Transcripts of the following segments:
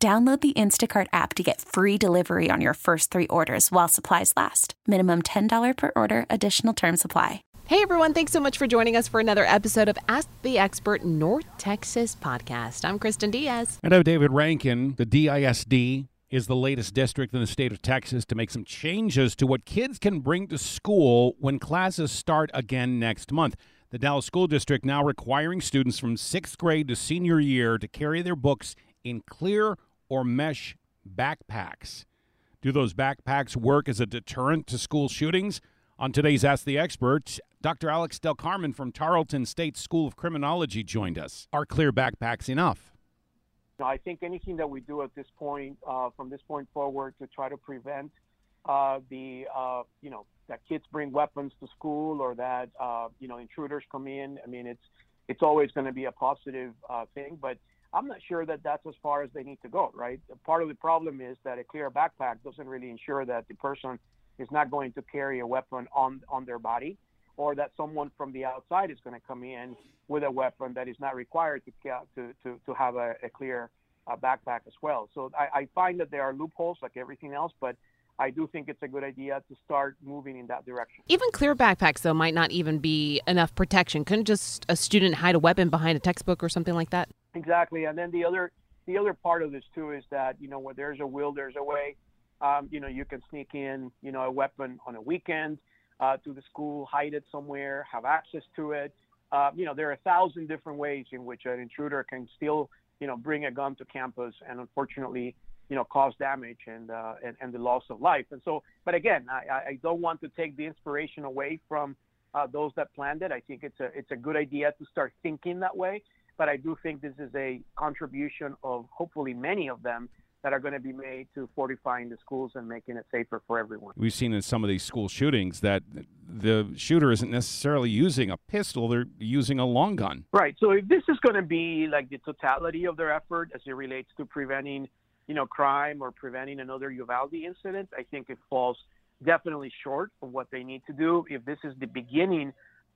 Download the Instacart app to get free delivery on your first three orders while supplies last. Minimum $10 per order, additional term supply. Hey everyone, thanks so much for joining us for another episode of Ask the Expert North Texas podcast. I'm Kristen Diaz. And I'm David Rankin. The DISD is the latest district in the state of Texas to make some changes to what kids can bring to school when classes start again next month. The Dallas School District now requiring students from sixth grade to senior year to carry their books in clear or mesh backpacks. Do those backpacks work as a deterrent to school shootings? On today's Ask the Expert, Dr. Alex Del Carmen from Tarleton State School of Criminology joined us. Are clear backpacks enough? I think anything that we do at this point, uh, from this point forward, to try to prevent uh, the, uh, you know, that kids bring weapons to school or that, uh, you know, intruders come in. I mean, it's it's always going to be a positive uh, thing, but I'm not sure that that's as far as they need to go, right? Part of the problem is that a clear backpack doesn't really ensure that the person is not going to carry a weapon on on their body, or that someone from the outside is going to come in with a weapon that is not required to to to, to have a, a clear uh, backpack as well. So I, I find that there are loopholes like everything else, but I do think it's a good idea to start moving in that direction. Even clear backpacks, though, might not even be enough protection. Couldn't just a student hide a weapon behind a textbook or something like that? Exactly. And then the other the other part of this too is that you know where there's a will, there's a way. Um, you know, you can sneak in, you know, a weapon on a weekend uh, to the school, hide it somewhere, have access to it. Uh, you know, there are a thousand different ways in which an intruder can still, you know, bring a gun to campus and unfortunately, you know, cause damage and uh, and, and the loss of life. And so, but again, I, I don't want to take the inspiration away from uh, those that planned it. I think it's a it's a good idea to start thinking that way but I do think this is a contribution of hopefully many of them that are going to be made to fortifying the schools and making it safer for everyone. We've seen in some of these school shootings that the shooter isn't necessarily using a pistol, they're using a long gun. Right. So if this is going to be like the totality of their effort as it relates to preventing, you know, crime or preventing another Uvalde incident, I think it falls definitely short of what they need to do. If this is the beginning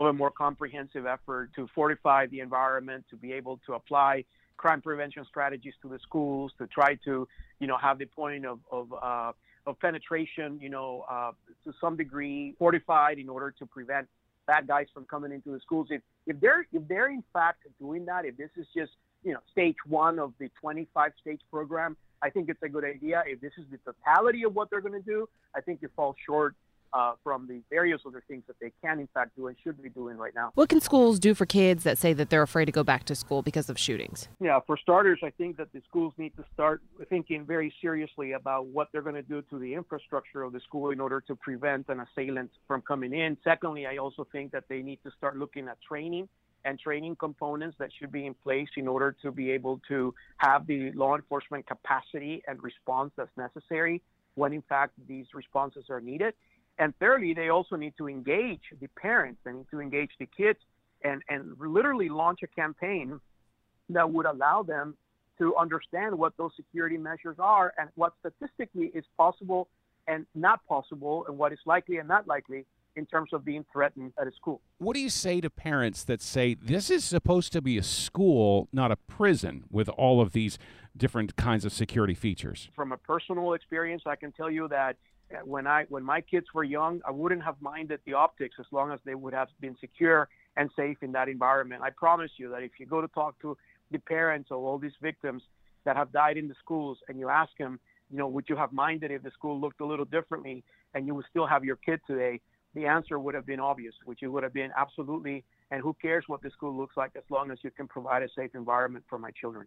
a more comprehensive effort to fortify the environment, to be able to apply crime prevention strategies to the schools, to try to, you know, have the point of of, uh, of penetration, you know, uh, to some degree fortified in order to prevent bad guys from coming into the schools. If if they're if they're in fact doing that, if this is just you know stage one of the 25 stage program, I think it's a good idea. If this is the totality of what they're going to do, I think it falls short uh, from the various other things that they can, in fact, do and should be doing right now. What can schools do for kids that say that they're afraid to go back to school because of shootings? Yeah, for starters, I think that the schools need to start thinking very seriously about what they're going to do to the infrastructure of the school in order to prevent an assailant from coming in. Secondly, I also think that they need to start looking at training and training components that should be in place in order to be able to have the law enforcement capacity and response that's necessary when in fact these responses are needed. And thirdly, they also need to engage the parents, they need to engage the kids and, and literally launch a campaign that would allow them to understand what those security measures are and what statistically is possible and not possible and what is likely and not likely in terms of being threatened at a school. What do you say to parents that say this is supposed to be a school, not a prison, with all of these different kinds of security features? From a personal experience, I can tell you that when I when my kids were young, I wouldn't have minded the optics as long as they would have been secure and safe in that environment. I promise you that if you go to talk to the parents of all these victims that have died in the schools and you ask them, you know, would you have minded if the school looked a little differently and you would still have your kid today? The answer would have been obvious, which it would have been absolutely. And who cares what the school looks like as long as you can provide a safe environment for my children.